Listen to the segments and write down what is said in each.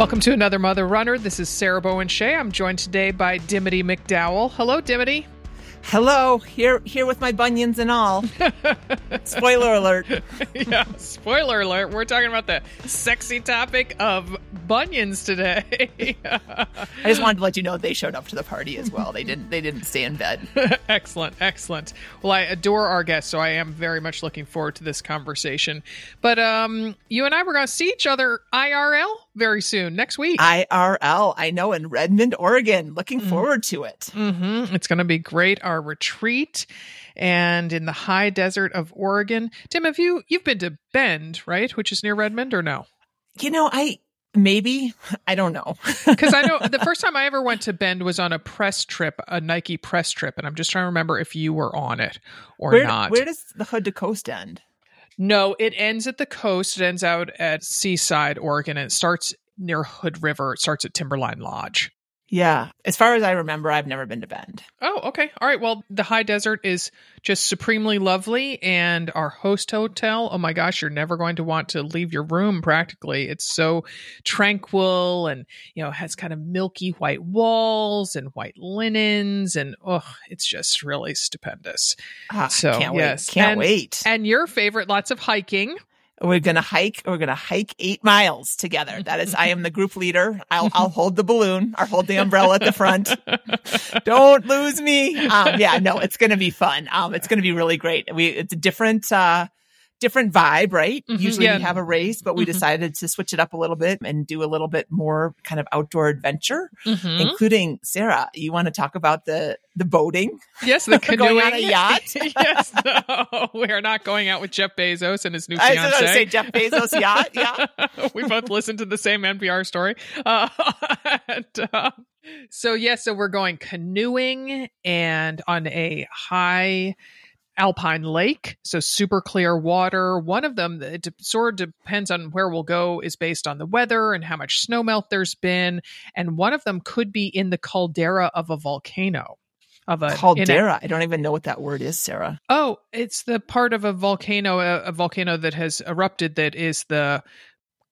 Welcome to another Mother Runner. This is Sarah Bowen Shea. I'm joined today by Dimity McDowell. Hello, Dimity. Hello, here here with my bunions and all. Spoiler alert. yeah, spoiler alert. We're talking about the sexy topic of bunions today. I just wanted to let you know they showed up to the party as well. They didn't they didn't stay in bed. excellent, excellent. Well, I adore our guests, so I am very much looking forward to this conversation. But um you and I were going to see each other IRL very soon, next week. IRL, I know in Redmond, Oregon. Looking forward to it. Mm-hmm. It's going to be great. Our retreat and in the high desert of Oregon. Dim, have you you've been to Bend, right, which is near Redmond, or no? You know, I maybe I don't know Because I know the first time I ever went to Bend was on a press trip, a Nike press trip, and I'm just trying to remember if you were on it or where, not. where does the hood to coast end? No, it ends at the coast. It ends out at Seaside, Oregon, and it starts near Hood River. It starts at Timberline Lodge. Yeah, as far as I remember, I've never been to Bend. Oh, okay. All right. Well, the high desert is just supremely lovely. And our host hotel, oh my gosh, you're never going to want to leave your room practically. It's so tranquil and, you know, has kind of milky white walls and white linens. And, oh, it's just really stupendous. Ah, So, can't yes. wait. Can't And- wait. And your favorite, lots of hiking. We're gonna hike. We're gonna hike eight miles together. That is, I am the group leader. I'll I'll hold the balloon. I'll hold the umbrella at the front. Don't lose me. Um, yeah, no, it's gonna be fun. Um, it's gonna be really great. We it's a different uh different vibe, right? Mhm, Usually yeah. we have a race, but we Mhm. decided to switch it up a little bit and do a little bit more kind of outdoor adventure, Mhm. including Sarah. You want to talk about the the boating? Yes, the Going canoeing on a yacht? yes, no, we are not going out with Jeff Bezos and his new I was going to say Jeff Bezos yacht. Yeah. we both listened to the same NPR story. Uh, and, uh, so yeah, so we're going canoeing and on a high alpine lake, so super clear water. One of them, it sort of depends on where we'll go, is based on the weather and how much snowmelt there's been, and one of them could be in the caldera of a volcano. Of a Caldera. I don't even know what that word is, Sarah. Oh, it's the part of a volcano, a, a volcano that has erupted. That is the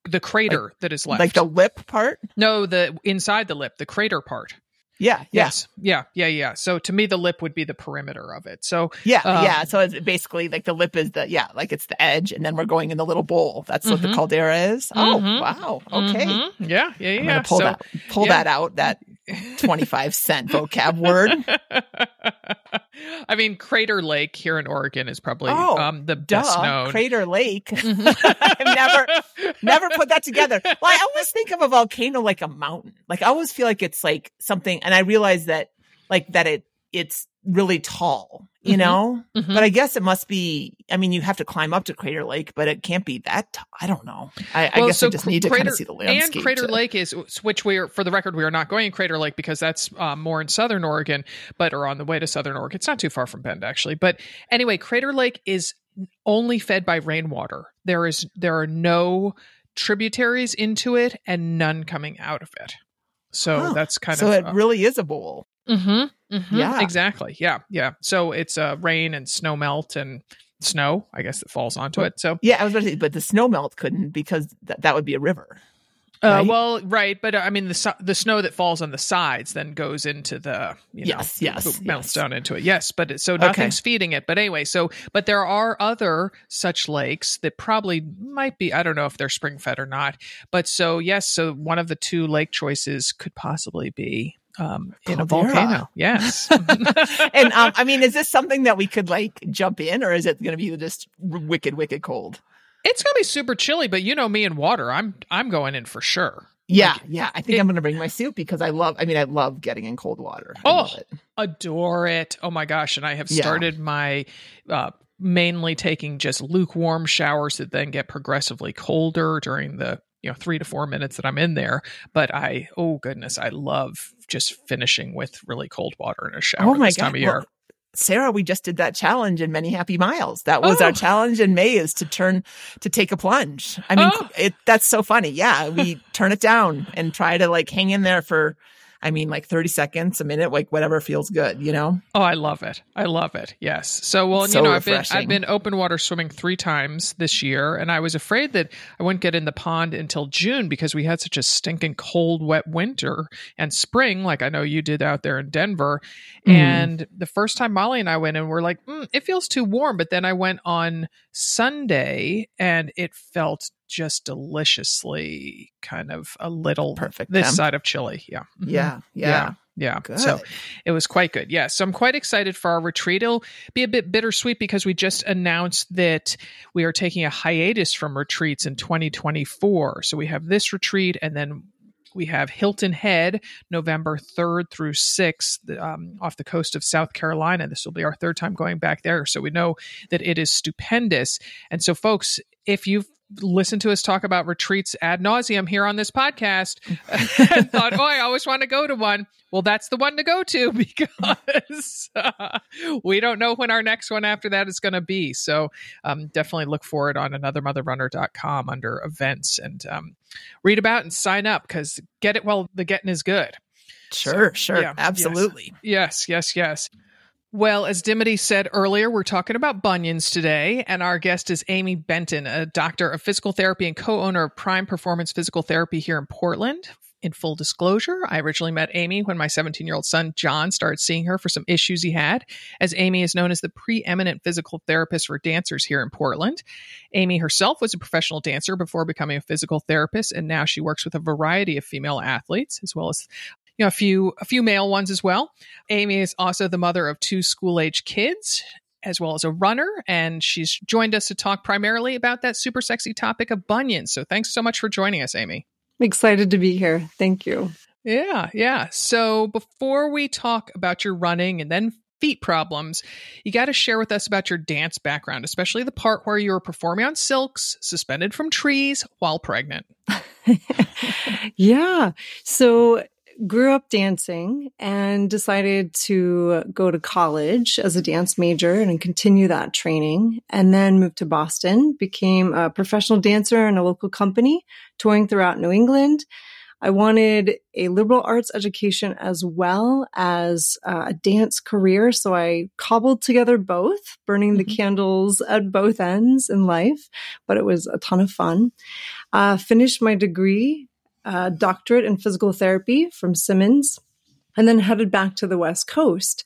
the crater that is left. Like the lip part? no, the inside the lip, the crater part. Yeah. Yeah. Yes, yeah, yeah, yeah. So to me, the lip would be the perimeter of it. So Yeah, Um, yeah. So it's basically like the lip is the yeah, like it's the edge, and then we're going in the little bowl. That's what the Mhm. caldera is. Oh Mhm. wow. Okay, Mhm. yeah, yeah, yeah. I'm gonna pull so, that pull yeah. that out. That twenty five cent vocab word. I mean, Crater Lake here in Oregon is probably Oh, um, the Duh, best known. Crater Lake. Mhm. I've never never put that together. Well, I always think of a volcano like a mountain. Like I always feel like it's like something, and I realize that like that it it's really tall, you Mhm. know? Mhm. But I guess it must be, I mean, you have to climb up to Crater Lake, but it can't be that, t- I don't know. I, I guess so I just need to Crater, kind of see the landscape. And Crater to- Lake is which we are for the record we are not going Crater Lake because that's um, more in southern Oregon, but are on the way to southern Oregon. It's not too far from Bend actually. But anyway, Crater Lake is only fed by rainwater. There is there are no tributaries into it and none coming out of it. So Huh. that's kind so of so it really is a bowl. Mm-hmm, mm-hmm, Yeah. exactly. Yeah, yeah. So it's uh, rain and snow melt and snow, I guess, that falls onto Well, it. So, Yeah, I was going to say, but the snow melt couldn't because th- that would be a river. Uh, well, right, but uh, I mean, the the snow that falls on the sides then goes into the you know, Yes, yes, melts yes. down into it. Yes, but it, so Okay. nothing's feeding it. But anyway, so but there are other such lakes that probably might be. I don't know if they're spring fed or not. But so yes, so one of the two lake choices could possibly be. Um, in a volcano, yes. and um, I mean, is this something that we could like jump in, or is it going to be just wicked, wicked cold? It's gonna be super chilly, but you know me and water. I'm I'm going in for sure. Yeah, Like, yeah. I think it- I'm going to bring my suit because I love. I mean, I love getting in cold water. I Oh, it. Adore it. Oh my gosh. And I have Yeah. started my uh mainly taking just lukewarm showers that then get progressively colder during the you know three to four minutes that I'm in there. But I oh goodness, I love just finishing with really cold water in a shower Oh my this time god, of year. Well, Sarah, we just did that challenge in Many Happy Miles. That was Oh. our challenge in May is to turn to take a plunge. I mean, Oh. it that's so funny. Yeah, we turn it down and try to like hang in there for I mean like 30 seconds, a minute, like whatever feels good, you know? Oh, I love it. I love it. Yes. So, well, So you know, I've been I've been open water swimming three times this year, and I was afraid that I wouldn't get in the pond until June because we had such a stinking cold, wet winter and spring, like I know you did out there in Denver. Mm. And the first time Molly and I went in, we're like, mm, it feels too warm. But then I went on Sunday, and it felt just deliciously kind of a little Perfect this side of chilly. Yeah. Mhm. Yeah, yeah. Yeah. Yeah. Good. So it was quite good. Yeah. So I'm quite excited for our retreat. It'll be a bit bittersweet because we just announced that we are taking a hiatus from retreats in 2024. So we have this retreat and then we have Hilton Head November 3rd through 6th um, off the coast of South Carolina. This will be our third time going back there. So we know that it is stupendous. And so, folks, if you've listened to us talk about retreats ad nauseum here on this podcast and thought, oh, I always want to go to one. Well, that's the one to go to because uh, we don't know when our next one after that is going to be. So um, definitely look for it on anothermotherrunner.com under events and um, read about and sign up because get it while the getting is good. Sure, sure. yeah, yes. absolutely. Yes, yes, yes. Well, as Dimity said earlier, we're talking about bunions today, and our guest is Amy Benton, a doctor of physical therapy and co owner of Prime Performance Physical Therapy here in Portland. In full disclosure, I originally met Amy when my 17 year old son John started seeing her for some issues he had, as Amy is known as the preeminent physical therapist for dancers here in Portland. Amy herself was a professional dancer before becoming a physical therapist, and now she works with a variety of female athletes as well as you know a few a few male ones as well. Amy is also the mother of two school age kids as well as a runner and she's joined us to talk primarily about that super sexy topic of bunions. So thanks so much for joining us Amy. Excited to be here. Thank you. Yeah, yeah. So before we talk about your running and then feet problems, you got to share with us about your dance background, especially the part where you were performing on silks, suspended from trees while pregnant. yeah. So grew up dancing and decided to go to college as a dance major and continue that training and then moved to Boston, became a professional dancer in a local company touring throughout New England. I wanted a liberal arts education as well as uh, a dance career. So I cobbled together both, burning the candles at both ends in life, but it was a ton of fun. Uh, finished my degree, uh, doctorate in physical therapy from Simmons, and then headed back to the West Coast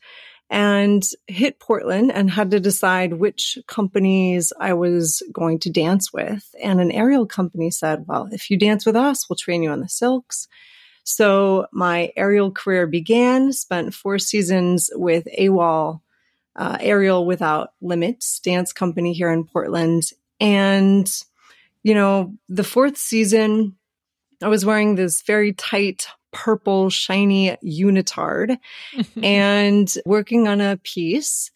and hit Portland and had to decide which companies I was going to dance with. And an aerial company said, well, if you dance with us, we'll train you on the silks. So my aerial career began, spent four seasons with AWOL, uh, Aerial Without Limits dance company here in Portland. And, you know, the fourth season, I was wearing this very tight purple, shiny unitard and working on a piece.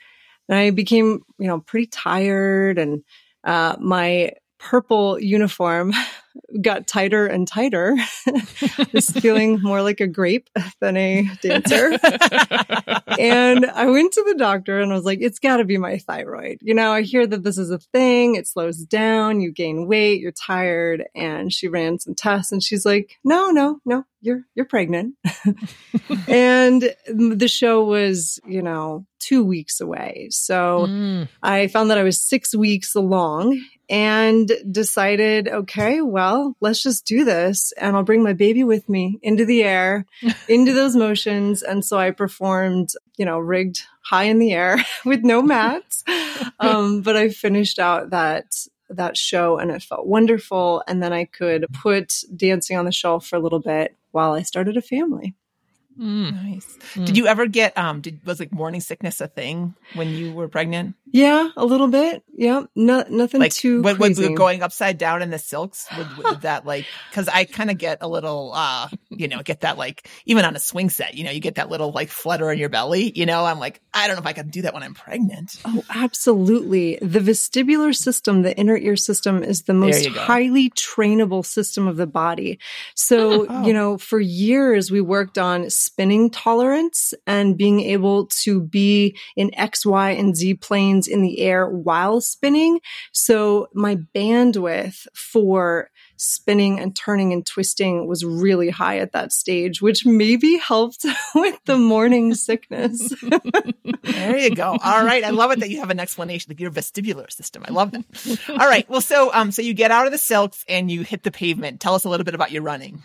And I became, you know, pretty tired and uh, my purple uniform got tighter and tighter, just feeling more like a grape than a dancer. and I went to the doctor and I was like, it's got to be my thyroid. You know, I hear that this is a thing. It slows down. You gain weight. You're tired. And she ran some tests and she's like, no, no, no, you're, you're pregnant. and the show was, you know, two weeks away. So mm. I found that I was six weeks along and decided, okay, well, let's just do this. And I'll bring my baby with me into the air, into those motions. And so I performed, you know, rigged high in the air with no mats. Um, but I finished out that that show and it felt wonderful. And then I could put dancing on the shelf for a little bit while I started a family. Mm. Nice. Mm. Did you ever get um did was like morning sickness a thing when you were pregnant? Yeah, a little bit. Yeah. No, nothing like, too when, crazy. When going upside down in the silks would, would that like cuz I kind of get a little uh you know, get that like even on a swing set, you know, you get that little like flutter in your belly, you know, I'm like I don't know if I can do that when I'm pregnant. Oh, absolutely. The vestibular system, the inner ear system is the most highly trainable system of the body. So, oh. you know, for years we worked on spinning tolerance and being able to be in X, Y, and Z planes in the air while spinning. So my bandwidth for spinning and turning and twisting was really high at that stage, which maybe helped with the morning sickness. there you go. All right. I love it that you have an explanation, like your vestibular system. I love that. All right. Well, so, um, so you get out of the silks and you hit the pavement. Tell us a little bit about your running.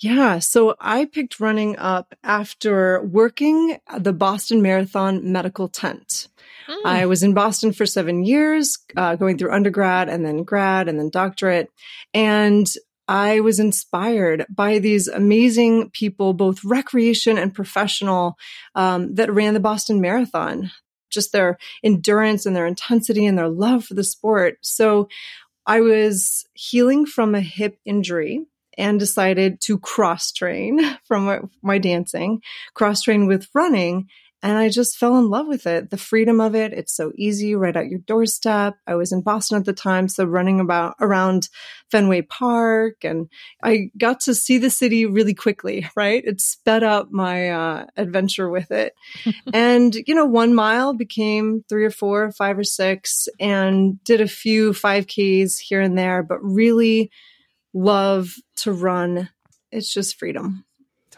Yeah. So I picked running up after working the Boston Marathon medical tent. I was in Boston for seven years, uh, going through undergrad and then grad and then doctorate. And I was inspired by these amazing people, both recreation and professional, um, that ran the Boston Marathon. Just their endurance and their intensity and their love for the sport. So I was healing from a hip injury and decided to cross train from my, my dancing, cross train with running. And I just fell in love with it. The freedom of it. It's so easy right at your doorstep. I was in Boston at the time. So running about around Fenway Park and I got to see the city really quickly, right? It sped up my uh, adventure with it. and, you know, one mile became three or four, five or six and did a few 5Ks here and there, but really love to run. It's just freedom.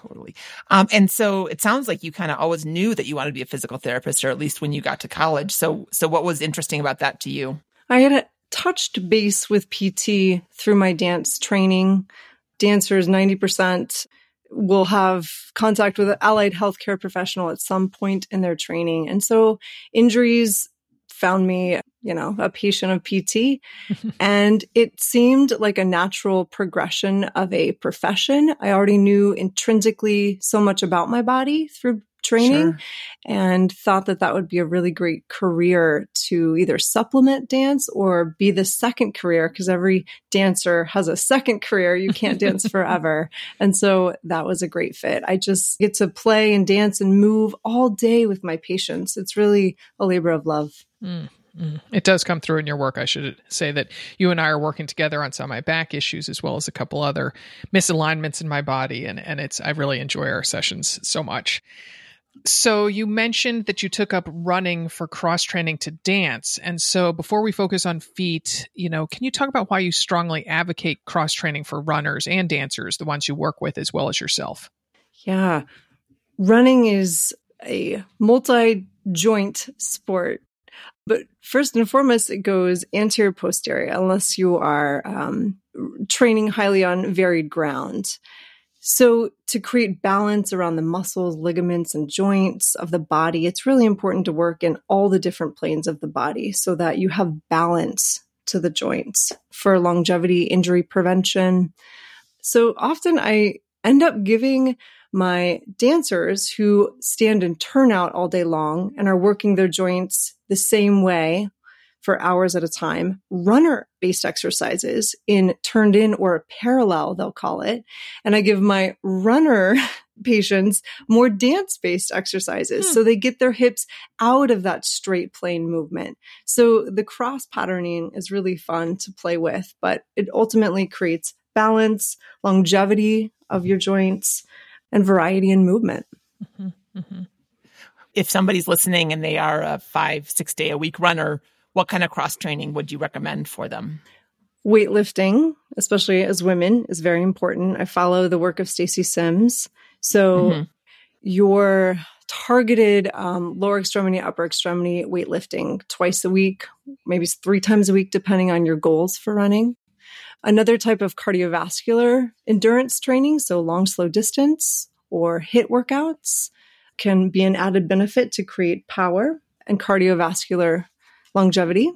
Totally. Um, and so it sounds like you kind of always knew that you wanted to be a physical therapist, or at least when you got to college. So, so what was interesting about that to you? I had touched base with PT through my dance training. Dancers, 90% will have contact with an allied healthcare professional at some point in their training. And so injuries found me you know, a patient of PT. and it seemed like a natural progression of a profession. I already knew intrinsically so much about my body through training sure. and thought that that would be a really great career to either supplement dance or be the second career because every dancer has a second career. You can't dance forever. And so that was a great fit. I just get to play and dance and move all day with my patients. It's really a labor of love. Mm. It does come through in your work. I should say that you and I are working together on some of my back issues as well as a couple other misalignments in my body, and and it's I really enjoy our sessions so much. So you mentioned that you took up running for cross training to dance, and so before we focus on feet, you know, can you talk about why you strongly advocate cross training for runners and dancers, the ones you work with as well as yourself? Yeah, running is a multi joint sport but first and foremost, it goes anterior posterior, unless you are um, training highly on varied ground. So, to create balance around the muscles, ligaments, and joints of the body, it's really important to work in all the different planes of the body so that you have balance to the joints for longevity, injury prevention. So, often I end up giving my dancers who stand in turnout all day long and are working their joints the same way for hours at a time, runner based exercises in turned in or parallel, they'll call it. And I give my runner patients more dance based exercises. Hmm. So they get their hips out of that straight plane movement. So the cross patterning is really fun to play with, but it ultimately creates balance, longevity of your joints, and variety and movement. Mm-hmm. Mm-hmm. If somebody's listening and they are a five, six day a week runner, what kind of cross training would you recommend for them? Weightlifting, especially as women, is very important. I follow the work of Stacy Sims. So mm-hmm. your targeted um, lower extremity, upper extremity weightlifting twice a week, maybe three times a week, depending on your goals for running. Another type of cardiovascular endurance training, so long, slow distance or HIIT workouts, can be an added benefit to create power and cardiovascular longevity.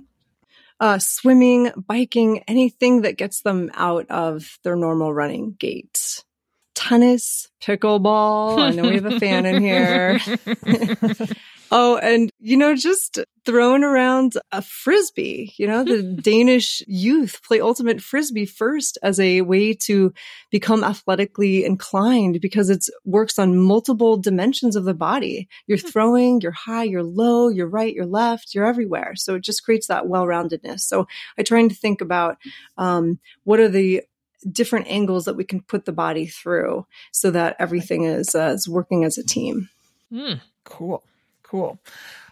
Uh, swimming, biking, anything that gets them out of their normal running gait tennis, pickleball. I know we have a fan in here. oh, and you know, just throwing around a frisbee. You know, the Danish youth play ultimate frisbee first as a way to become athletically inclined because it works on multiple dimensions of the body. You're hmm. throwing, you're high, you're low, you're right, you're left, you're everywhere. So it just creates that well-roundedness. So I try to think about um, what are the different angles that we can put the body through so that everything is, uh, is working as a team. Mm, cool. Cool.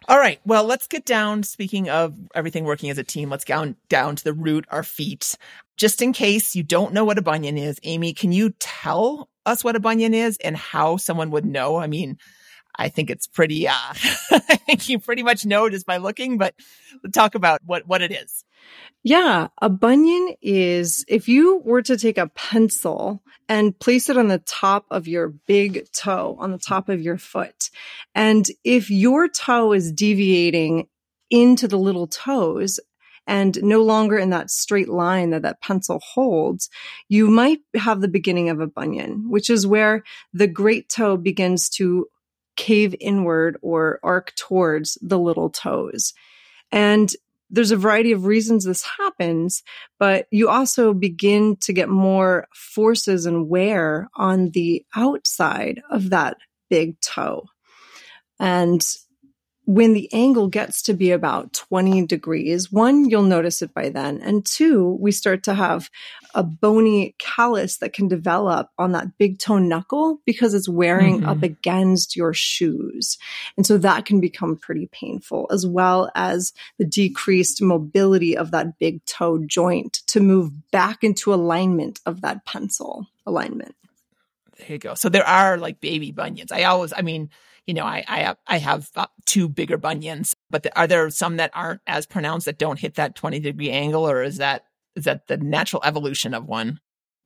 All right. Well, let's get down. Speaking of everything working as a team, let's go down to the root, our feet. Just in case you don't know what a bunion is, Amy, can you tell us what a bunion is and how someone would know? I mean, I think it's pretty, uh, I think you pretty much know just by looking, but talk about what, what it is. Yeah, a bunion is if you were to take a pencil and place it on the top of your big toe, on the top of your foot, and if your toe is deviating into the little toes and no longer in that straight line that that pencil holds, you might have the beginning of a bunion, which is where the great toe begins to cave inward or arc towards the little toes. And there's a variety of reasons this happens, but you also begin to get more forces and wear on the outside of that big toe. And when the angle gets to be about 20 degrees, one, you'll notice it by then. And two, we start to have a bony callus that can develop on that big toe knuckle because it's wearing mm-hmm. up against your shoes. And so that can become pretty painful as well as the decreased mobility of that big toe joint to move back into alignment of that pencil alignment. There you go. So there are like baby bunions. I always, I mean, you know, I I have, I have uh, two bigger bunions, but the, are there some that aren't as pronounced that don't hit that 20 degree angle or is that is that the natural evolution of one?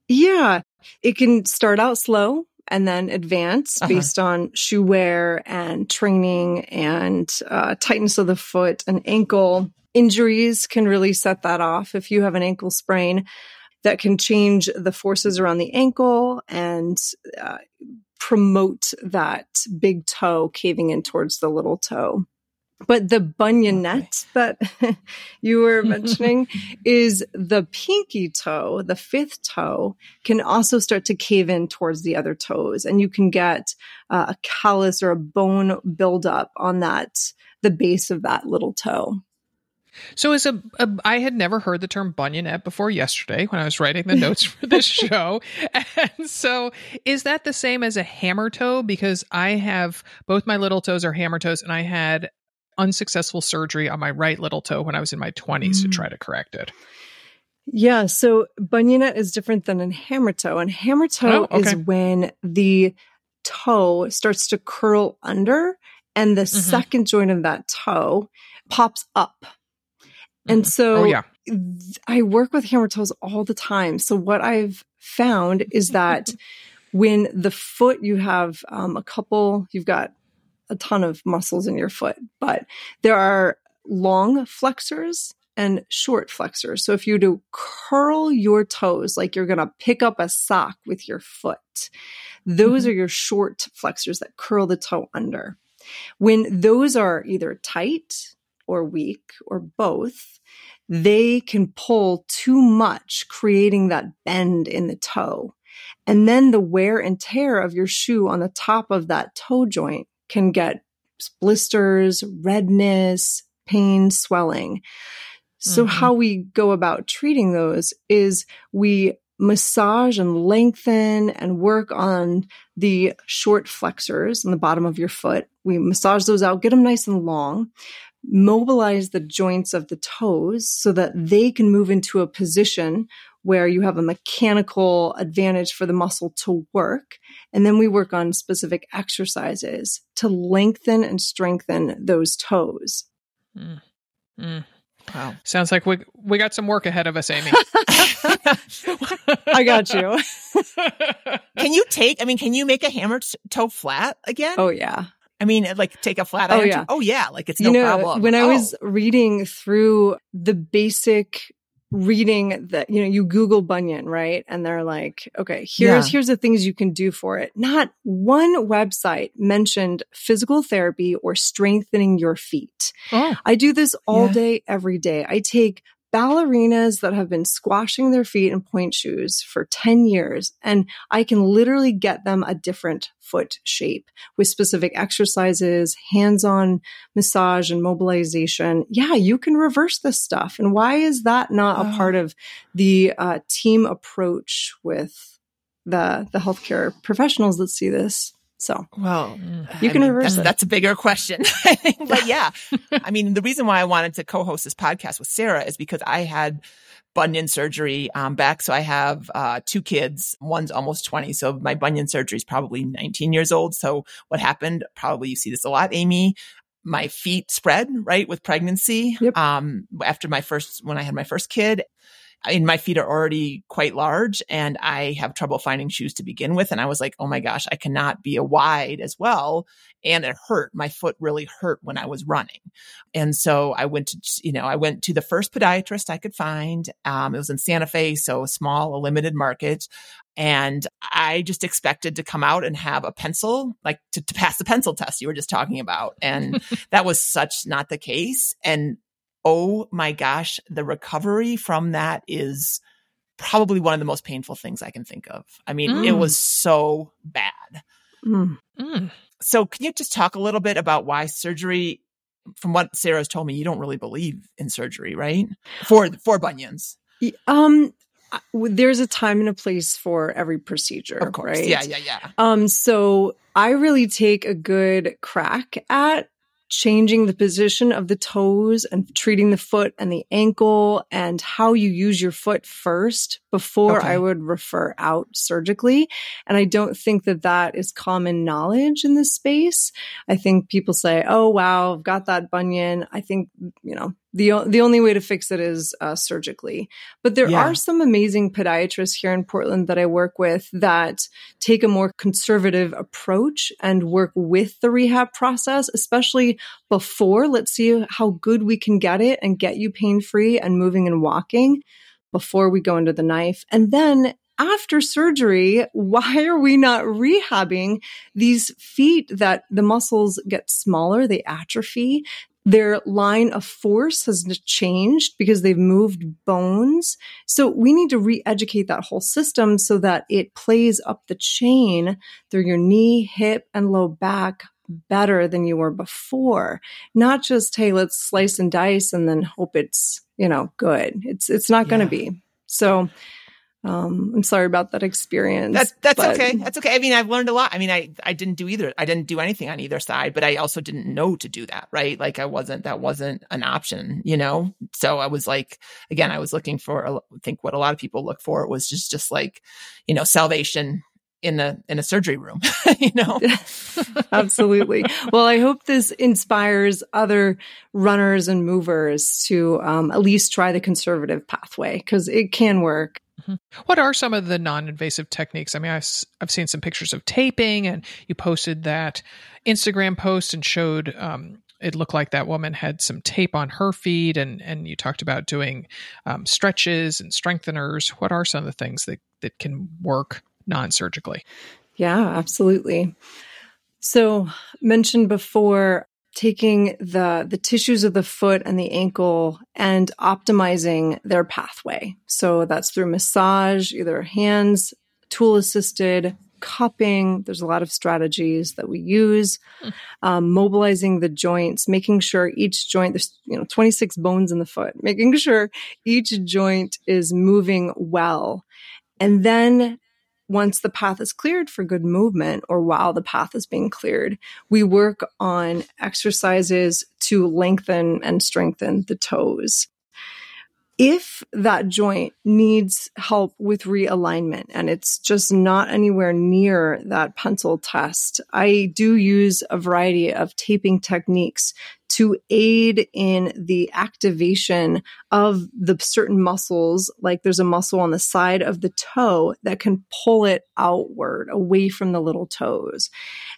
Yeah, it can start out slow and then advance uh-huh. based on shoe wear and training and uh, tightness of the foot and ankle. Injuries can really set that off. If you have an ankle sprain, that can change the forces around the ankle and uh, promote that big toe caving in towards the little toe. But the bunionette okay. that you were mentioning is the pinky toe, the fifth toe, can also start to cave in towards the other toes. And you can get uh, a callus or a bone buildup on that, the base of that little toe. So, as a, a, I had never heard the term bunionette before yesterday when I was writing the notes for this show. And so, is that the same as a hammer toe? Because I have both my little toes are hammer toes, and I had unsuccessful surgery on my right little toe when I was in my 20s mm. to try to correct it. Yeah. So, bunionette is different than a hammer toe. And hammer toe oh, okay. is when the toe starts to curl under and the mm-hmm. second joint of that toe pops up and mm-hmm. so oh, yeah. I work with hammer toes all the time. So what I've found is that when the foot, you have um, a couple, you've got a ton of muscles in your foot, but there are long flexors and short flexors. So if you do curl your toes like you're going to pick up a sock with your foot, those mm-hmm. are your short flexors that curl the toe under. When those are either tight or weak or both, they can pull too much, creating that bend in the toe. And then the wear and tear of your shoe on the top of that toe joint can get blisters, redness, pain, swelling. So, mm-hmm. how we go about treating those is we massage and lengthen and work on the short flexors in the bottom of your foot. We massage those out, get them nice and long, mobilize the joints of the toes so that they can move into a position where you have a mechanical advantage for the muscle to work. And then we work on specific exercises to lengthen and strengthen those toes. Mm. Mm. Wow. Sounds like we we got some work ahead of us, Amy. I got you. can you take, I mean, can you make a hammer toe flat again? Oh, yeah. I mean, like take a flat iron. Oh yeah. Oh yeah. Like it's no you know, problem. When I oh. was reading through the basic reading that you know you google bunion right and they're like okay here's yeah. here's the things you can do for it not one website mentioned physical therapy or strengthening your feet oh. i do this all yeah. day every day i take ballerinas that have been squashing their feet in pointe shoes for 10 years and I can literally get them a different foot shape with specific exercises, hands-on massage and mobilization. Yeah, you can reverse this stuff. And why is that not a part of the uh, team approach with the the healthcare professionals that see this? So, well, you I can mean, reverse that's, it. That's a bigger question. but yeah, I mean, the reason why I wanted to co-host this podcast with Sarah is because I had bunion surgery um, back. So I have uh, two kids. One's almost 20. So my bunion surgery is probably 19 years old. So what happened? Probably you see this a lot, Amy. My feet spread right with pregnancy. Yep. Um, after my first, when I had my first kid, I mean, my feet are already quite large and I have trouble finding shoes to begin with. And I was like, oh my gosh, I cannot be a wide as well. And it hurt. My foot really hurt when I was running. And so I went to, you know, I went to the first podiatrist I could find. Um, it was in Santa Fe, so a small, a limited market. And I just expected to come out and have a pencil, like to, to pass the pencil test you were just talking about. And that was such not the case. And oh my gosh, the recovery from that is probably one of the most painful things I can think of. I mean, mm. it was so bad. Mm. Mm. So, can you just talk a little bit about why surgery? From what Sarah's told me, you don't really believe in surgery, right? For for bunions. Um, there's a time and a place for every procedure, of course. Right? Yeah, yeah, yeah. Um, so I really take a good crack at changing the position of the toes and treating the foot and the ankle and how you use your foot first before okay. I would refer out surgically. And I don't think that that is common knowledge in this space. I think people say, oh, wow, I've got that bunion. I think, you know, the the only way to fix it is uh, surgically. But there yeah. are some amazing podiatrists here in Portland that I work with that take a more conservative approach and work with the rehab process, especially before. Let's see how good we can get it and get you pain free and moving and walking before we go into the knife, and then after surgery, why are we not rehabbing these feet that the muscles get smaller, they atrophy, their line of force has changed because they've moved bones. So we need to re-educate that whole system so that it plays up the chain through your knee, hip, and low back better than you were before. Not just, hey, let's slice and dice and then hope it's, you know, good. It's it's not yeah. going to be. So um, I'm sorry about that experience. That's that's but... okay. That's okay. I mean, I've learned a lot. I mean, I I didn't do either. I didn't do anything on either side, but I also didn't know to do that. Right? Like I wasn't. That wasn't an option. You know. So I was like, again, I was looking for. I think what a lot of people look for was just just like, you know, salvation in a in a surgery room you know absolutely well i hope this inspires other runners and movers to um, at least try the conservative pathway because it can work. What are some of the non-invasive techniques? I mean, I've I've seen some pictures of taping, and you posted that Instagram post and showed um, it looked like that woman had some tape on her feet, and and you talked about doing um, stretches and strengtheners. What are some of the things that that can work non-surgically? Yeah, absolutely. So mentioned before, taking the the tissues of the foot and the ankle and optimizing their pathway. So that's through massage, either hands, tool assisted, cupping. There's a lot of strategies that we use, um, mobilizing the joints, making sure each joint, there's, you know, 26 bones in the foot, making sure each joint is moving well. And then once the path is cleared for good movement or while the path is being cleared, we work on exercises to lengthen and strengthen the toes. If that joint needs help with realignment and it's just not anywhere near that pencil test, I do use a variety of taping techniques to aid in the activation of the certain muscles. Like there's a muscle on the side of the toe that can pull it outward away from the little toes.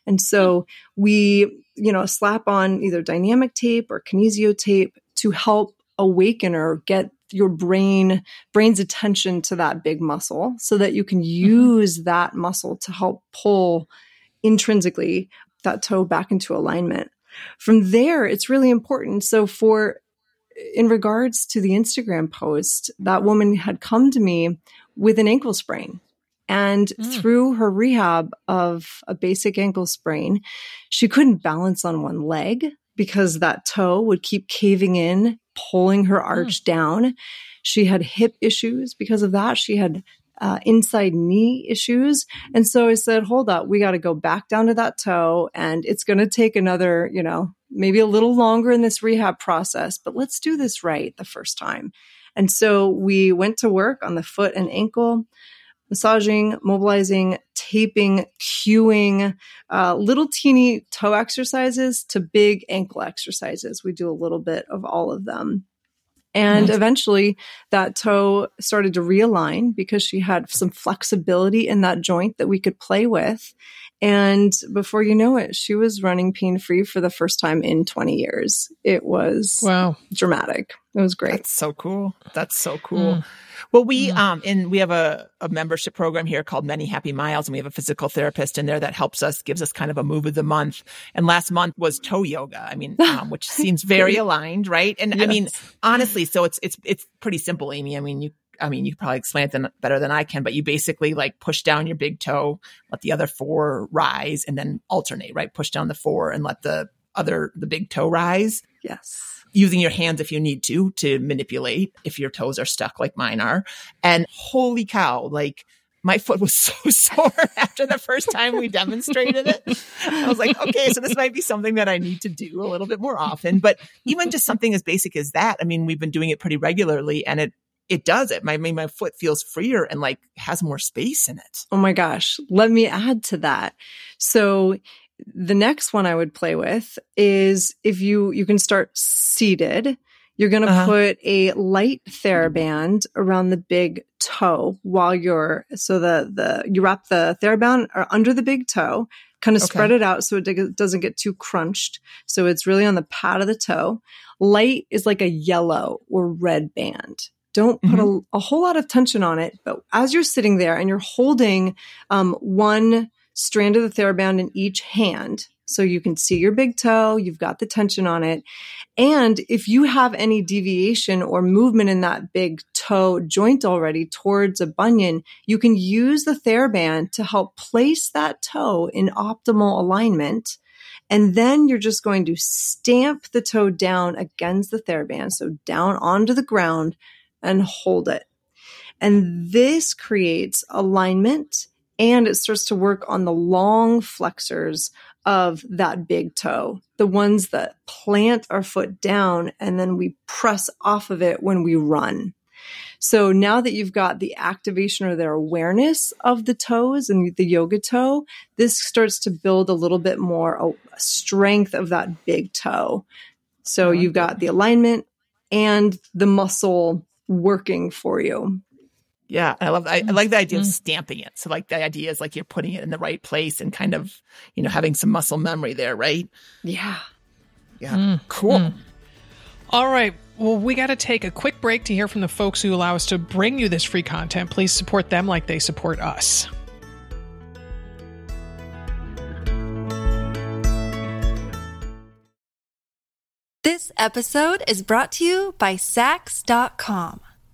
And so we, you know, slap on either dynamic tape or kinesio tape to help awaken or get your brain brain's attention to that big muscle so that you can mm-hmm. use that muscle to help pull intrinsically that toe back into alignment from there, it's really important. So for, in regards to the Instagram post, that woman had come to me with an ankle sprain. And mm. through her rehab of a basic ankle sprain, she couldn't balance on one leg because that toe would keep caving in, pulling her arch mm. down. She had hip issues because of that. She had uh, inside knee issues. And so I said, hold up, we got to go back down to that toe and it's going to take another, you know, maybe a little longer in this rehab process, but let's do this right the first time. And so we went to work on the foot and ankle, massaging, mobilizing, taping, cueing, uh, little teeny toe exercises to big ankle exercises. We do a little bit of all of them. And yes. eventually that toe started to realign because she had some flexibility in that joint that we could play with. And before you know it, she was running pain free for the first time in 20 years. It was wow, dramatic. It was great. That's so cool. That's so cool. Mm. Well, we mm. um and we have a, a membership program here called Many Happy Miles, and we have a physical therapist in there that helps us, gives us kind of a move of the month. And last month was toe yoga. I mean, um, which seems very aligned, right? And yes. I mean, honestly, so it's it's it's pretty simple, Amy. I mean, you I mean, you probably explain it better than I can, but you basically like push down your big toe, let the other four rise, and then alternate, right? Push down the four and let the other, the big toe rise. Yes using your hands if you need to to manipulate if your toes are stuck like mine are. And holy cow, like my foot was so sore after the first time we demonstrated it. I was like, okay, so this might be something that I need to do a little bit more often. But even just something as basic as that, I mean, we've been doing it pretty regularly and it it does it. My mean, my foot feels freer and like has more space in it. Oh my gosh. Let me add to that. So the next one I would play with is if you you can start seated. You're going to uh-huh. put a light TheraBand around the big toe while you're so the the you wrap the TheraBand under the big toe, kind of okay. spread it out so it doesn't get too crunched. So it's really on the pad of the toe. Light is like a yellow or red band. Don't put mm-hmm. a, a, whole lot of tension on it, but as you're sitting there and you're holding um, one strand of the TheraBand in each hand. So you can see your big toe, you've got the tension on it. And if you have any deviation or movement in that big toe joint already towards a bunion, you can use the TheraBand to help place that toe in optimal alignment. And then you're just going to stamp the toe down against the TheraBand. So down onto the ground and hold it. And this creates alignment and it starts to work on the long flexors of that big toe, the ones that plant our foot down and then we press off of it when we run. So now that you've got the activation or their awareness of the toes and the yoga toe, this starts to build a little bit more strength of that big toe. So you've got the alignment and the muscle working for you. Yeah, I love. I, I like the idea mm-hmm. of stamping it. So, like, the idea is like you're putting it in the right place and kind of, you know, having some muscle memory there, right? Yeah. Yeah. Mm. Cool. Mm. All right. Well, we got to take a quick break to hear from the folks who allow us to bring you this free content. Please support them like they support us. This episode is brought to you by Saks.com.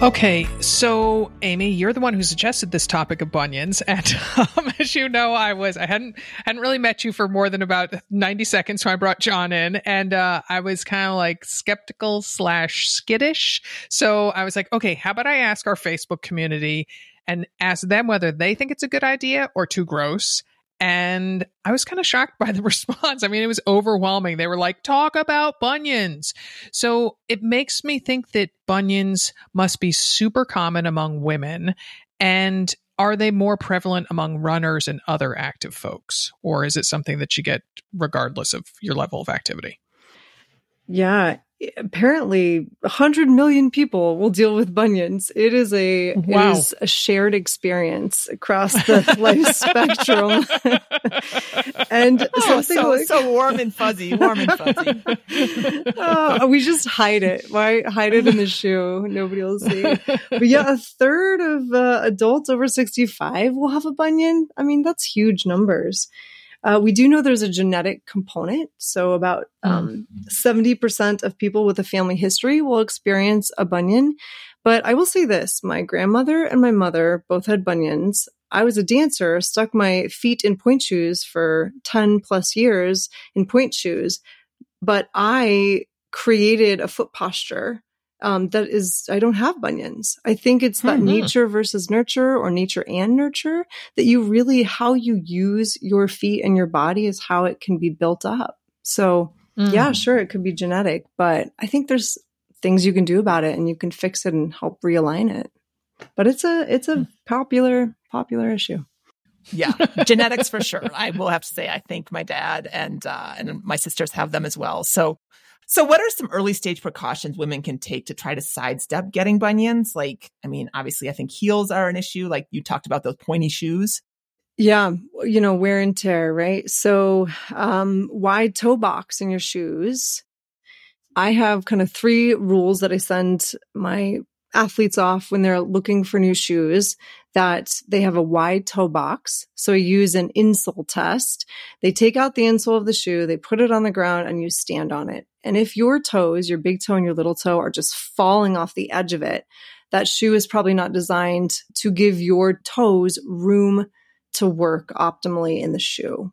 Okay, so Amy, you're the one who suggested this topic of bunions, and um, as you know, I was I hadn't hadn't really met you for more than about ninety seconds, so I brought John in, and uh, I was kind of like skeptical slash skittish. So I was like, okay, how about I ask our Facebook community and ask them whether they think it's a good idea or too gross, and I was kind of shocked by the response. I mean, it was overwhelming. They were like, talk about bunions. So it makes me think that bunions must be super common among women. And are they more prevalent among runners and other active folks? Or is it something that you get regardless of your level of activity? Yeah, apparently 100 million people will deal with bunions. It is a wow. it is a shared experience across the life spectrum. And oh, so, like, so warm and fuzzy warm and fuzzy. Uh, we just hide it. Why hide it in the shoe? Nobody will see. But yeah a third of uh, adults over 65 will have a bunion. I mean that's huge numbers uh, we do know there's a genetic component. So, about hmm. um, 70% of people with a family history will experience a bunion. But I will say this my grandmother and my mother both had bunions. I was a dancer, stuck my feet in pointe shoes for 10 plus years in pointe shoes, but I created a foot posture um, that is, I don't have bunions. I think it's that mm-hmm. nature versus nurture or nature and nurture that you really, how you use your feet and your body is how it can be built up. So mm. yeah, sure, it could be genetic, but I think there's things you can do about it and you can fix it and help realign it. But it's a, it's a hmm. popular, popular issue. yeah, genetics for sure. I will have to say, I think my dad and uh, and my sisters have them as well. So so, what are some early stage precautions women can take to try to sidestep getting bunions? Like, I mean, obviously, I think heels are an issue. Like you talked about those pointy shoes. Yeah, you know, wear and tear, right? So, um, wide toe box in your shoes. I have kind of three rules that I send my athletes off when they're looking for new shoes that they have a wide toe box. So I use an insole test. They take out the insole of the shoe, they put it on the ground and you stand on it. And if your toes, your big toe and your little toe are just falling off the edge of it, that shoe is probably not designed to give your toes room to work optimally in the shoe.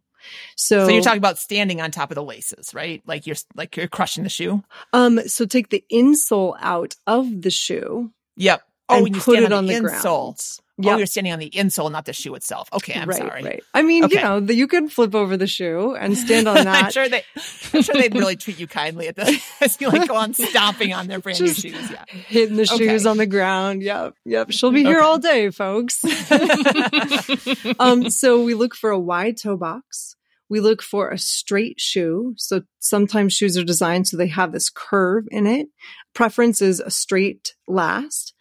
So, so you're talking about standing on top of the laces, right? Like you're like you're crushing the shoe. Um, so take the insole out of the shoe. Yep. Oh, and you put it on, on the, the insole. Yep. Oh, you're standing on the insole, not the shoe itself. Okay, I'm right, sorry. Right. I mean, okay. you know, the, you could flip over the shoe and stand on that. I'm sure they, I'm sure they'd really treat you kindly at this. As you like go on stomping on their brand Just new shoes. Yeah, hitting the okay. shoes on the ground. Yep, yep. She'll be here okay. all day, folks. um, so we look for a wide toe box. We look for a straight shoe. So sometimes shoes are designed so they have this curve in it. Preference is a straight last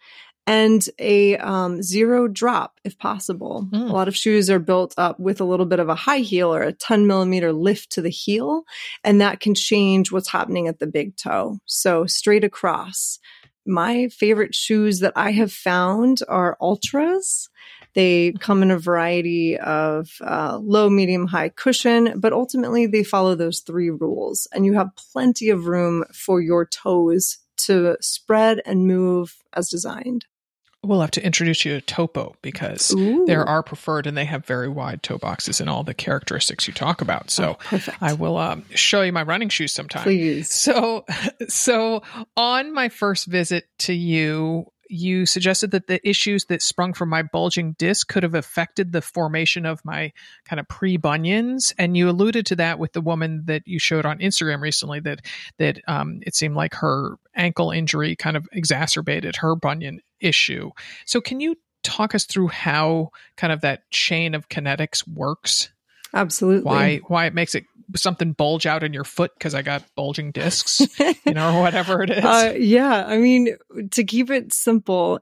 and a um, zero drop if possible. Mm. A lot of shoes are built up with a little bit of a high heel or a 10 millimeter lift to the heel, and that can change what's happening at the big toe. So straight across. My favorite shoes that I have found are Altras. They come in a variety of uh, low, medium, high cushion, but ultimately they follow those three rules, and you have plenty of room for your toes to spread and move as designed. We'll have to introduce you to Topo because Ooh. there are preferred and they have very wide toe boxes and all the characteristics you talk about. So oh, I will um, show you my running shoes sometime. Please. So, so on my first visit to you, you suggested that the issues that sprung from my bulging disc could have affected the formation of my kind of pre bunions, and you alluded to that with the woman that you showed on Instagram recently. That that um, it seemed like her ankle injury kind of exacerbated her bunion issue. So, can you talk us through how kind of that chain of kinetics works? Absolutely. Why why it makes it something bulge out in your foot because I got bulging discs, you know, or whatever it is. Uh, yeah. I mean, to keep it simple,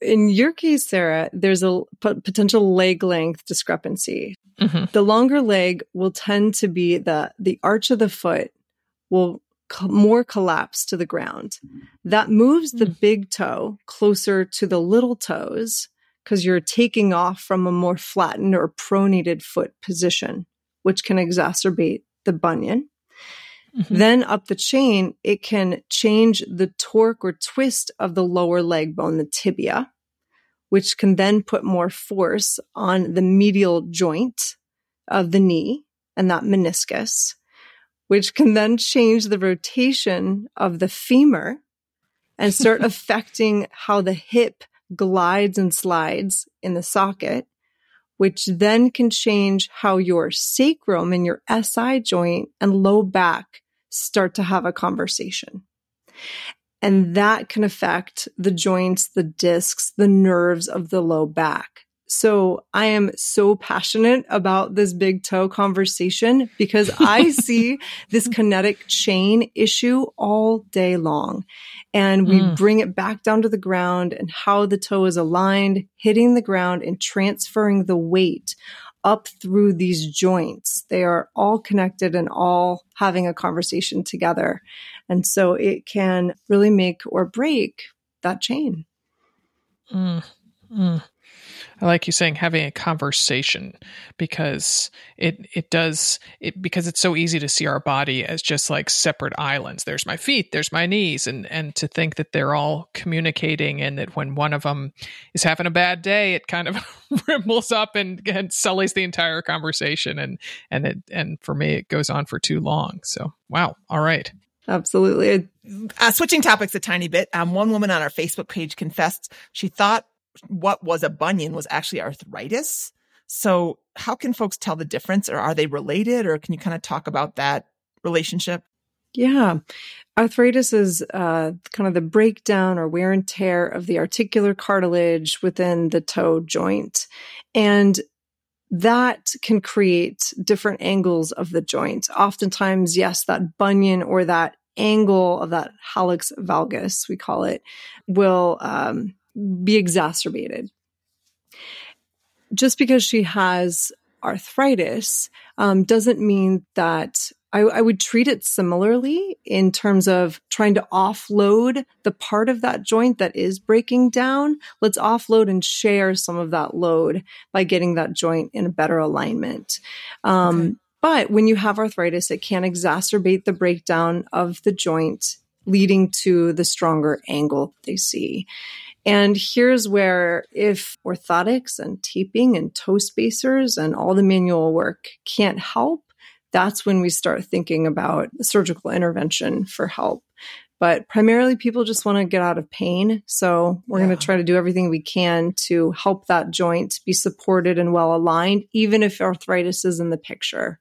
in your case, Sarah, there's a p- potential leg length discrepancy. Mhm. The longer leg will tend to be the the arch of the foot will co- more collapse to the ground. That moves the big toe closer to the little toes because you're taking off from a more flattened or pronated foot position, which can exacerbate the bunion. Mm-hmm. Then up the chain, it can change the torque or twist of the lower leg bone, the tibia, which can then put more force on the medial joint of the knee and that meniscus, which can then change the rotation of the femur and start affecting how the hip glides and slides in the socket, which then can change how your sacrum and your SI joint and low back start to have a conversation. And that can affect the joints, the discs, the nerves of the low back. So I am so passionate about this big toe conversation because I see this kinetic chain issue all day long. And we Mm. bring it back down to the ground and how the toe is aligned, hitting the ground and transferring the weight up through these joints. They are all connected and all having a conversation together. And so it can really make or break that chain. Mm, mm. I like you saying having a conversation because it it does it because it's so easy to see our body as just like separate islands. There's my feet, there's my knees, and and to think that they're all communicating and that when one of them is having a bad day, it kind of ripples up and, and sullies the entire conversation. And and it and for me, it goes on for too long. So wow, all right. Absolutely. Uh, switching topics a tiny bit, um, one woman on our Facebook page confessed she thought what was a bunion was actually arthritis. So, how can folks tell the difference, or are they related, or can you kind of talk about that relationship? Yeah. Arthritis is uh, kind of the breakdown or wear and tear of the articular cartilage within the toe joint. And that can create different angles of the joint. Oftentimes, yes, that bunion or that angle of that hallux valgus, we call it, will um, be exacerbated. Just because she has arthritis um, doesn't mean that I, I would treat it similarly in terms of trying to offload the part of that joint that is breaking down. Let's offload and share some of that load by getting that joint in a better alignment. Um, Okay. But when you have arthritis, it can exacerbate the breakdown of the joint, leading to the stronger angle they see. And here's where if orthotics and taping and toe spacers and all the manual work can't help, that's when we start thinking about surgical intervention for help. But primarily, people just want to get out of pain. So we're Yeah. going to try to do everything we can to help that joint be supported and well aligned, even if arthritis is in the picture.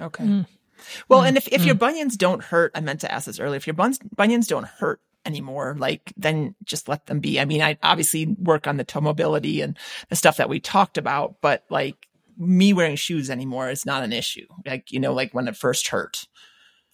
Okay. Mm. Well, Mm, and if, if your mm. bunions don't hurt, I meant to ask this earlier. If your buns, bunions don't hurt anymore, like then just let them be. I mean, I obviously work on the toe mobility and the stuff that we talked about, but like me wearing shoes anymore is not an issue. Like, you know, like when it first hurt.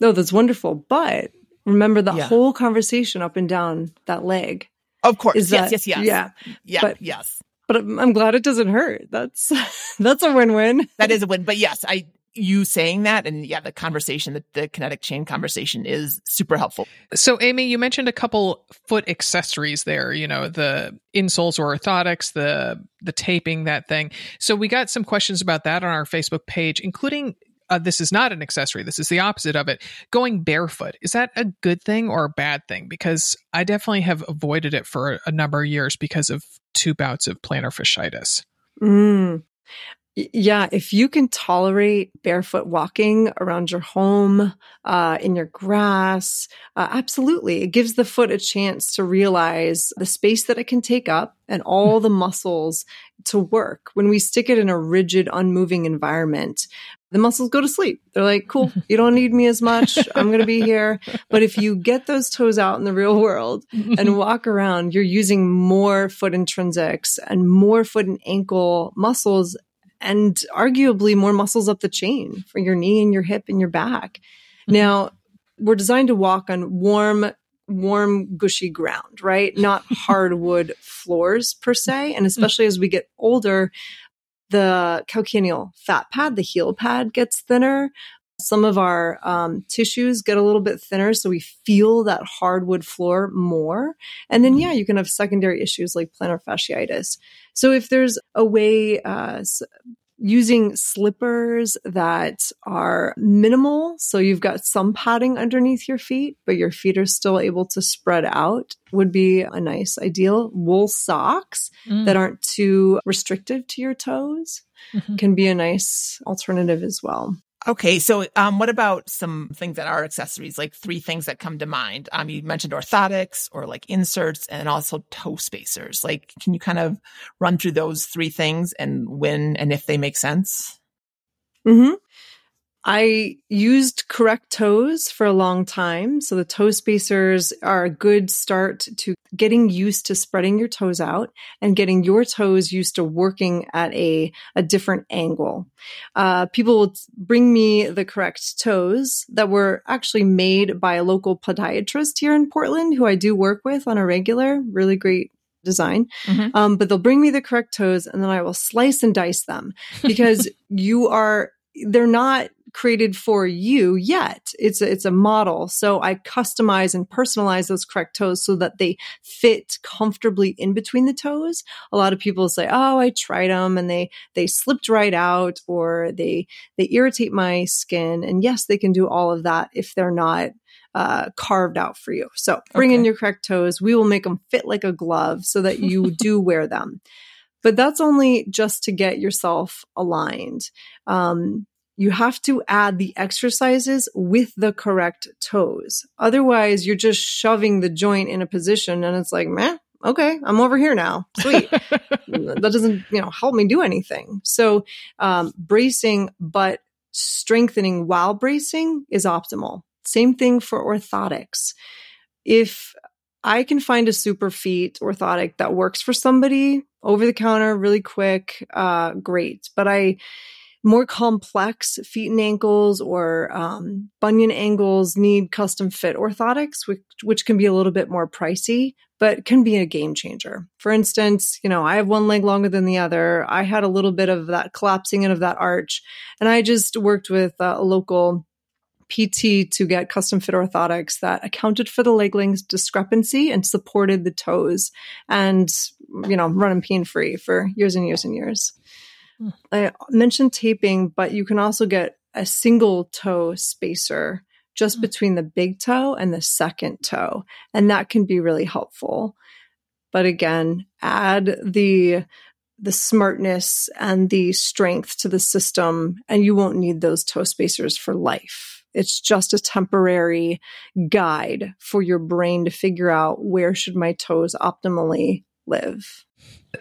No, that's wonderful. But remember the Yeah. whole conversation up and down that leg. Of course. Is yes, that, yes, yes. Yeah. Yeah. but- yes. But I'm I'm glad it doesn't hurt. That's that's a win-win. That is a win. But yes, I, you saying that and yeah, the conversation, the, the kinetic chain conversation is super helpful. So, Amy, you mentioned a couple foot accessories there. You know, the insoles or orthotics, the the taping, that thing. So, we got some questions about that on our Facebook page, including. Uh, this is not an accessory. This is the opposite of it. Going barefoot is that a good thing or a bad thing? Because I definitely have avoided it for a number of years because of two bouts of plantar fasciitis. Mm. Yeah, if you can tolerate barefoot walking around your home, uh, in your grass, uh, absolutely. It gives the foot a chance to realize the space that it can take up and all the muscles to work. When we stick it in a rigid, unmoving environment, the muscles go to sleep. They're like, cool, you don't need me as much. I'm going to be here. But if you get those toes out in the real world and walk around, you're using more foot intrinsics and more foot and ankle muscles and arguably more muscles up the chain for your knee and your hip and your back. Mm-hmm. Now, we're designed to walk on warm, warm, gushy ground, right? Not hardwood floors per se. And especially as we get older, the calcaneal fat pad, the heel pad gets thinner. Some of our um, tissues get a little bit thinner, so we feel that hardwood floor more. And then, yeah, you can have secondary issues like plantar fasciitis. So if there's a way, uh, using slippers that are minimal. So you've got some padding underneath your feet, but your feet are still able to spread out would be a nice ideal. Wool socks mm. that aren't too restrictive to your toes mm-hmm. can be a nice alternative as well. Okay, so um, what about some things that are accessories? Like three things that come to mind. Um, you mentioned orthotics or like inserts, and also toe spacers. Like, can you kind of run through those three things and when and if they make sense? Hmm. I used correct toes for a long time. So the toe spacers are a good start to getting used to spreading your toes out and getting your toes used to working at a, a different angle. Uh, people will bring me the correct toes that were actually made by a local podiatrist here in Portland who I do work with on a regular, really great design. Mm-hmm. Um, but they'll bring me the correct toes and then I will slice and dice them because you are they're not created for you yet. It's a, it's a model. So I customize and personalize those correct toes so that they fit comfortably in between the toes. A lot of people say, "Oh, I tried them and they they slipped right out or they they irritate my skin." And yes, they can do all of that if they're not uh, carved out for you. So bring okay. in your correct toes. We will make them fit like a glove so that you do wear them. But that's only just to get yourself aligned. Um, you have to add the exercises with the correct toes. Otherwise, you're just shoving the joint in a position and it's like, meh, okay, I'm over here now. Sweet. that doesn't, you know, help me do anything. So, um, bracing, but strengthening while bracing is optimal. Same thing for orthotics. If I can find a Superfeet orthotic that works for somebody over the counter really quick, uh, great. But I, more complex feet and ankles or um, bunion angles need custom fit orthotics, which, which can be a little bit more pricey, but can be a game changer. For instance, you know, I have one leg longer than the other. I had a little bit of that collapsing in of that arch, and I just worked with a local PT to get custom fit orthotics that accounted for the leg length discrepancy and supported the toes and, you know, running pain free for years and years and years. I mentioned taping, but you can also get a single toe spacer just mm. between the big toe and the second toe. And that can be really helpful. But again, add the the smartness and the strength to the system, and you won't need those toe spacers for life. It's just a temporary guide for your brain to figure out where should my toes optimally live.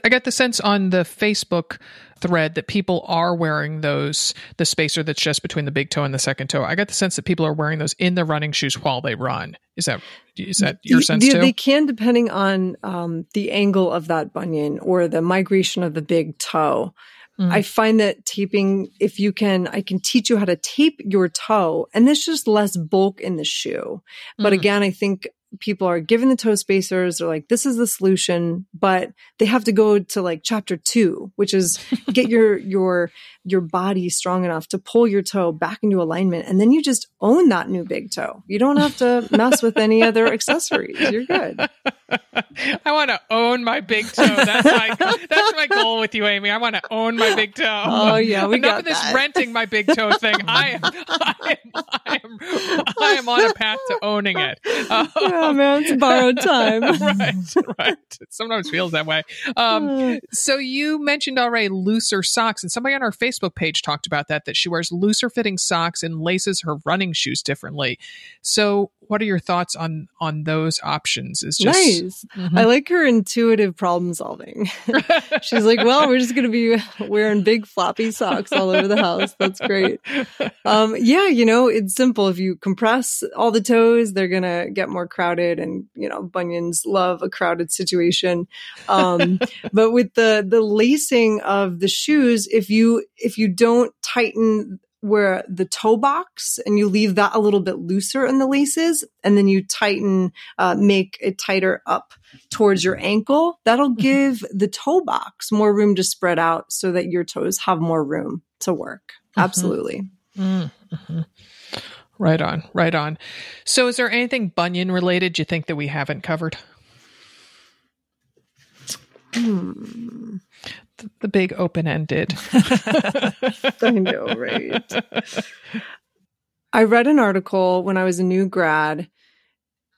I get the sense on the Facebook thread that people are wearing those the spacer that's just between the big toe and the second toe. I got the sense that people are wearing those in the running shoes while they run. Is that is that your sense they, too? They can, depending on um, the angle of that bunion or the migration of the big toe. Mm. I find that taping, if you can, I can teach you how to tape your toe, and there's just less bulk in the shoe. But mm. again, I think people are given the toe spacers they're like this is the solution but they have to go to like chapter two which is get your your your body strong enough to pull your toe back into alignment and then you just own that new big toe. You don't have to mess with any other accessories. You're good. I want to own my big toe. That's my that's my goal with you amy. I want to own my big toe. Oh yeah we enough got of this that. renting my big toe thing. I am, I am i am i am on a path to owning it. Uh, yeah man it's borrowed time. Right right. It sometimes feels that way. Um, so you mentioned already looser socks and somebody on our face Facebook page talked about that, that she wears looser fitting socks and laces her running shoes differently. So, what are your thoughts on on those options? Is just nice. Mm-hmm. I like her intuitive problem solving. She's like, well, we're just going to be wearing big floppy socks all over the house. That's great. Um, yeah, you know, it's simple. If you compress all the toes, they're going to get more crowded and, you know, bunions love a crowded situation. Um, but with the, the lacing of the shoes, if you, if you don't tighten where the toe box and you leave that a little bit looser in the laces and then you tighten, uh, make it tighter up towards your ankle. That'll mm-hmm. give the toe box more room to spread out so that your toes have more room to work. Mm-hmm. Absolutely. Mm-hmm. Right on, right on. So, is there anything bunion related you think that we haven't covered? Hmm the big open ended. I know, right? I read an article when I was a new grad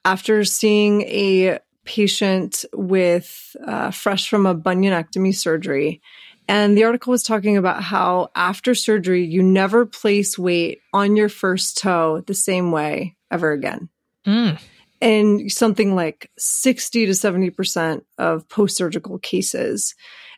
after seeing a patient with uh, fresh from a bunionectomy surgery. And the article was talking about how after surgery, you never place weight on your first toe the same way ever again. Mm. And something like 60 to 70% of post surgical cases.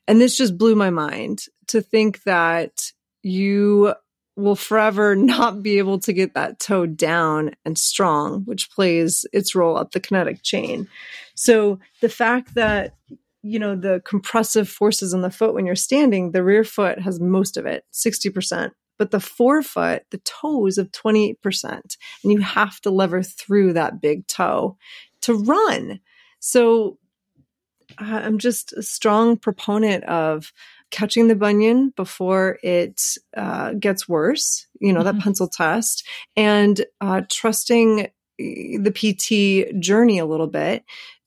And this just blew my mind to think that you will forever not be able to get that toe down and strong, which plays its role up the kinetic chain. So the fact that you know the compressive forces on the foot when you're standing, the rear foot has most of it, 60%, but the forefoot, the toes of 28%. And you have to lever through that big toe to run. So I'm just a strong proponent of catching the bunion before it uh, gets worse, you know, mm-hmm. that pencil test, and uh, trusting eh, the PT journey a little bit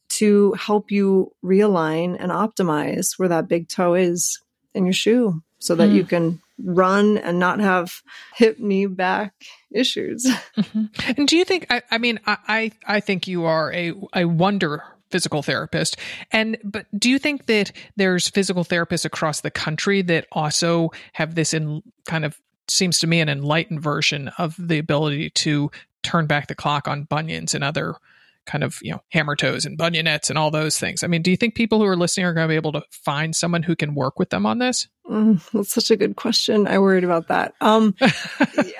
to help you realign and optimize where that big toe is in your shoe so that mm. you can run and not have hip knee back issues. Mm-hmm. And do you think I, I mean I, I I think you are a a wonder physical therapist. And but do you think that there's physical therapists across the country that also have this in kind of seems to me an enlightened version of the ability to turn back the clock on bunions and other kind of you know hammer toes and bunionettes and all those things. I mean, do you think people who are listening are going to be able to find someone who can work with them on this? Mm, that's such a good question. I worried about that. Um,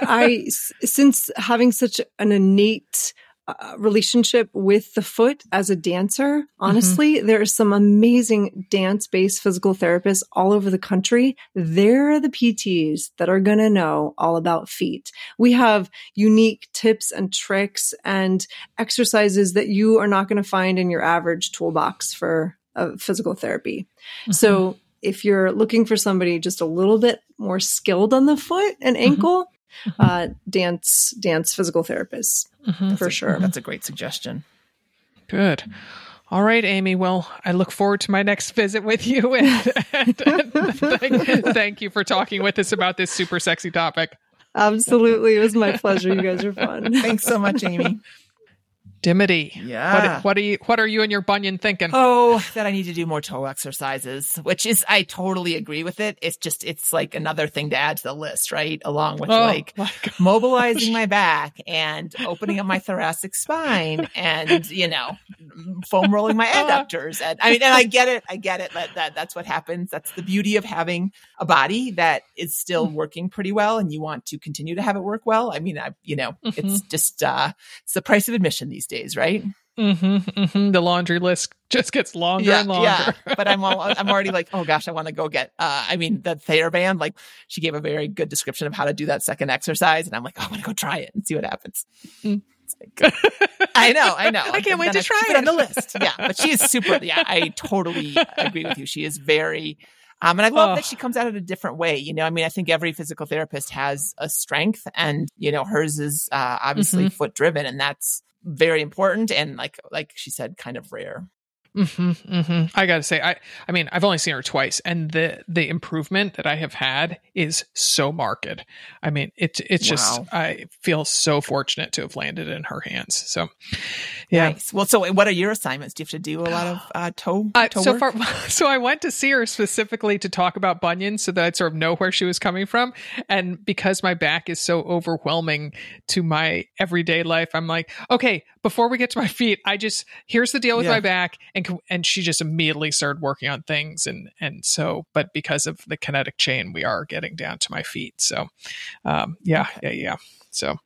I since having such an innate uh, relationship with the foot as a dancer. Honestly, mm-hmm. there are some amazing dance based physical therapists all over the country. They're the PTs that are going to know all about feet. We have unique tips and tricks and exercises that you are not going to find in your average toolbox for uh, physical therapy. Mm-hmm. So if you're looking for somebody just a little bit more skilled on the foot and mm-hmm. ankle, mm-hmm. Uh, dance dance physical therapists mm-hmm. for a, sure. That's a great suggestion. Good. All right, Amy. Well, I look forward to my next visit with you. And, and, and thank, thank you for talking with us about this super sexy topic. Absolutely. It was my pleasure. You guys are fun. Thanks so much, Amy. Dimity. Yeah. What, what, are you what are you and your bunion thinking? Oh, that I need to do more toe exercises, which is I totally agree with it. It's just it's like another thing to add to the list, right? Along with oh, like my mobilizing my back and opening up my thoracic spine and, you know, foam rolling my adductors. And I mean, and I get it. I get it. That, that that's what happens. That's the beauty of having a body that is still mm-hmm. working pretty well and you want to continue to have it work well. I mean, I, you know, mm-hmm. it's just uh it's the price of admission these days, right? Mm-hmm, mm-hmm. The laundry list just gets longer yeah, and longer. Yeah. but I'm all, I'm already like, oh gosh, I want to go get. Uh, I mean, the TheraBand, like she gave a very good description of how to do that second exercise, and I'm like, oh, I'm gonna go try it and see what happens. Mm. Like, I know, I know. I can't wait to try it. it on the list. Yeah, but she is super. Yeah, I totally agree with you. She is very. Um, and I love oh. that she comes at it a different way. You know, I mean, I think every physical therapist has a strength, and you know, hers is uh, obviously mm-hmm. foot driven, and that's very important and like like she said kind of rare hmm hmm I gotta say, I I mean, I've only seen her twice, and the the improvement that I have had is so marked. I mean, it's it's just I feel so fortunate to have landed in her hands. So, yeah. Nice. Well, so what are your assignments? Do you have to do a lot of uh, toe, Uh, toe so work? far, so I went to see her specifically to talk about bunions, so that I'd sort of know where she was coming from. And because my back is so overwhelming to my everyday life, I'm like, okay, before we get to my feet, I just here's the deal with Yeah. my back, and and she just immediately started working on things, and and so, but because of the kinetic chain, we are getting down to my feet. So, um, yeah, yeah, yeah. So.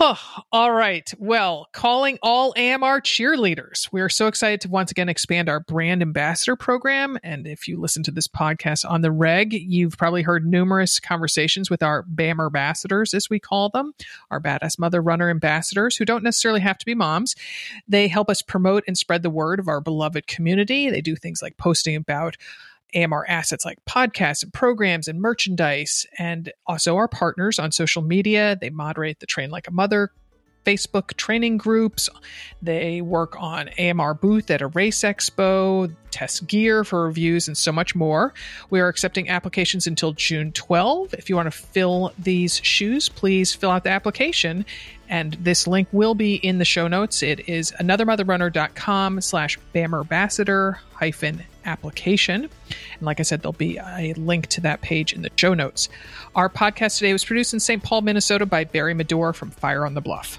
Oh, all right. Well, calling all AMR cheerleaders. We are so excited to once again expand our brand ambassador program. And if you listen to this podcast on the reg, you've probably heard numerous conversations with our BAM ambassadors, as we call them, our badass mother runner ambassadors, who don't necessarily have to be moms. They help us promote and spread the word of our beloved community. They do things like posting about AMR assets like podcasts and programs and merchandise, and also our partners on social media. They moderate the Train Like a Mother Facebook training groups. They work on AMR booth at a race expo, test gear for reviews, and so much more. We are accepting applications until June 12. If you want to fill these shoes, please fill out the application. And this link will be in the show notes. It is anothermotherrunner.com slash bamambassador hyphen application. And like I said, there'll be a link to that page in the show notes. Our podcast today was produced in St. Paul, Minnesota by Barry Medore from Fire on the Bluff.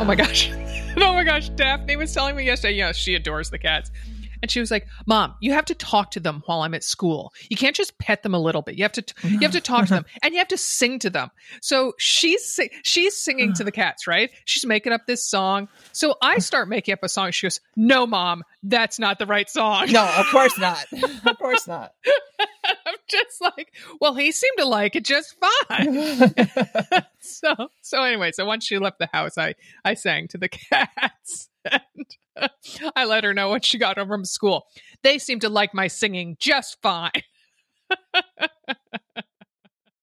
Oh my gosh. oh my gosh. Daphne was telling me yesterday, you know, she adores the cats. And she was like, "Mom, you have to talk to them while I'm at school. You can't just pet them a little bit. You have to you have to talk to them and you have to sing to them." So she's si- she's singing to the cats, right? She's making up this song. So I start making up a song. She goes, "No, Mom, that's not the right song." no, of course not. of course not. I'm just like, "Well, he seemed to like it just fine." so so anyway, so once she left the house, I I sang to the cats. And I let her know when she got home from school. They seem to like my singing just fine.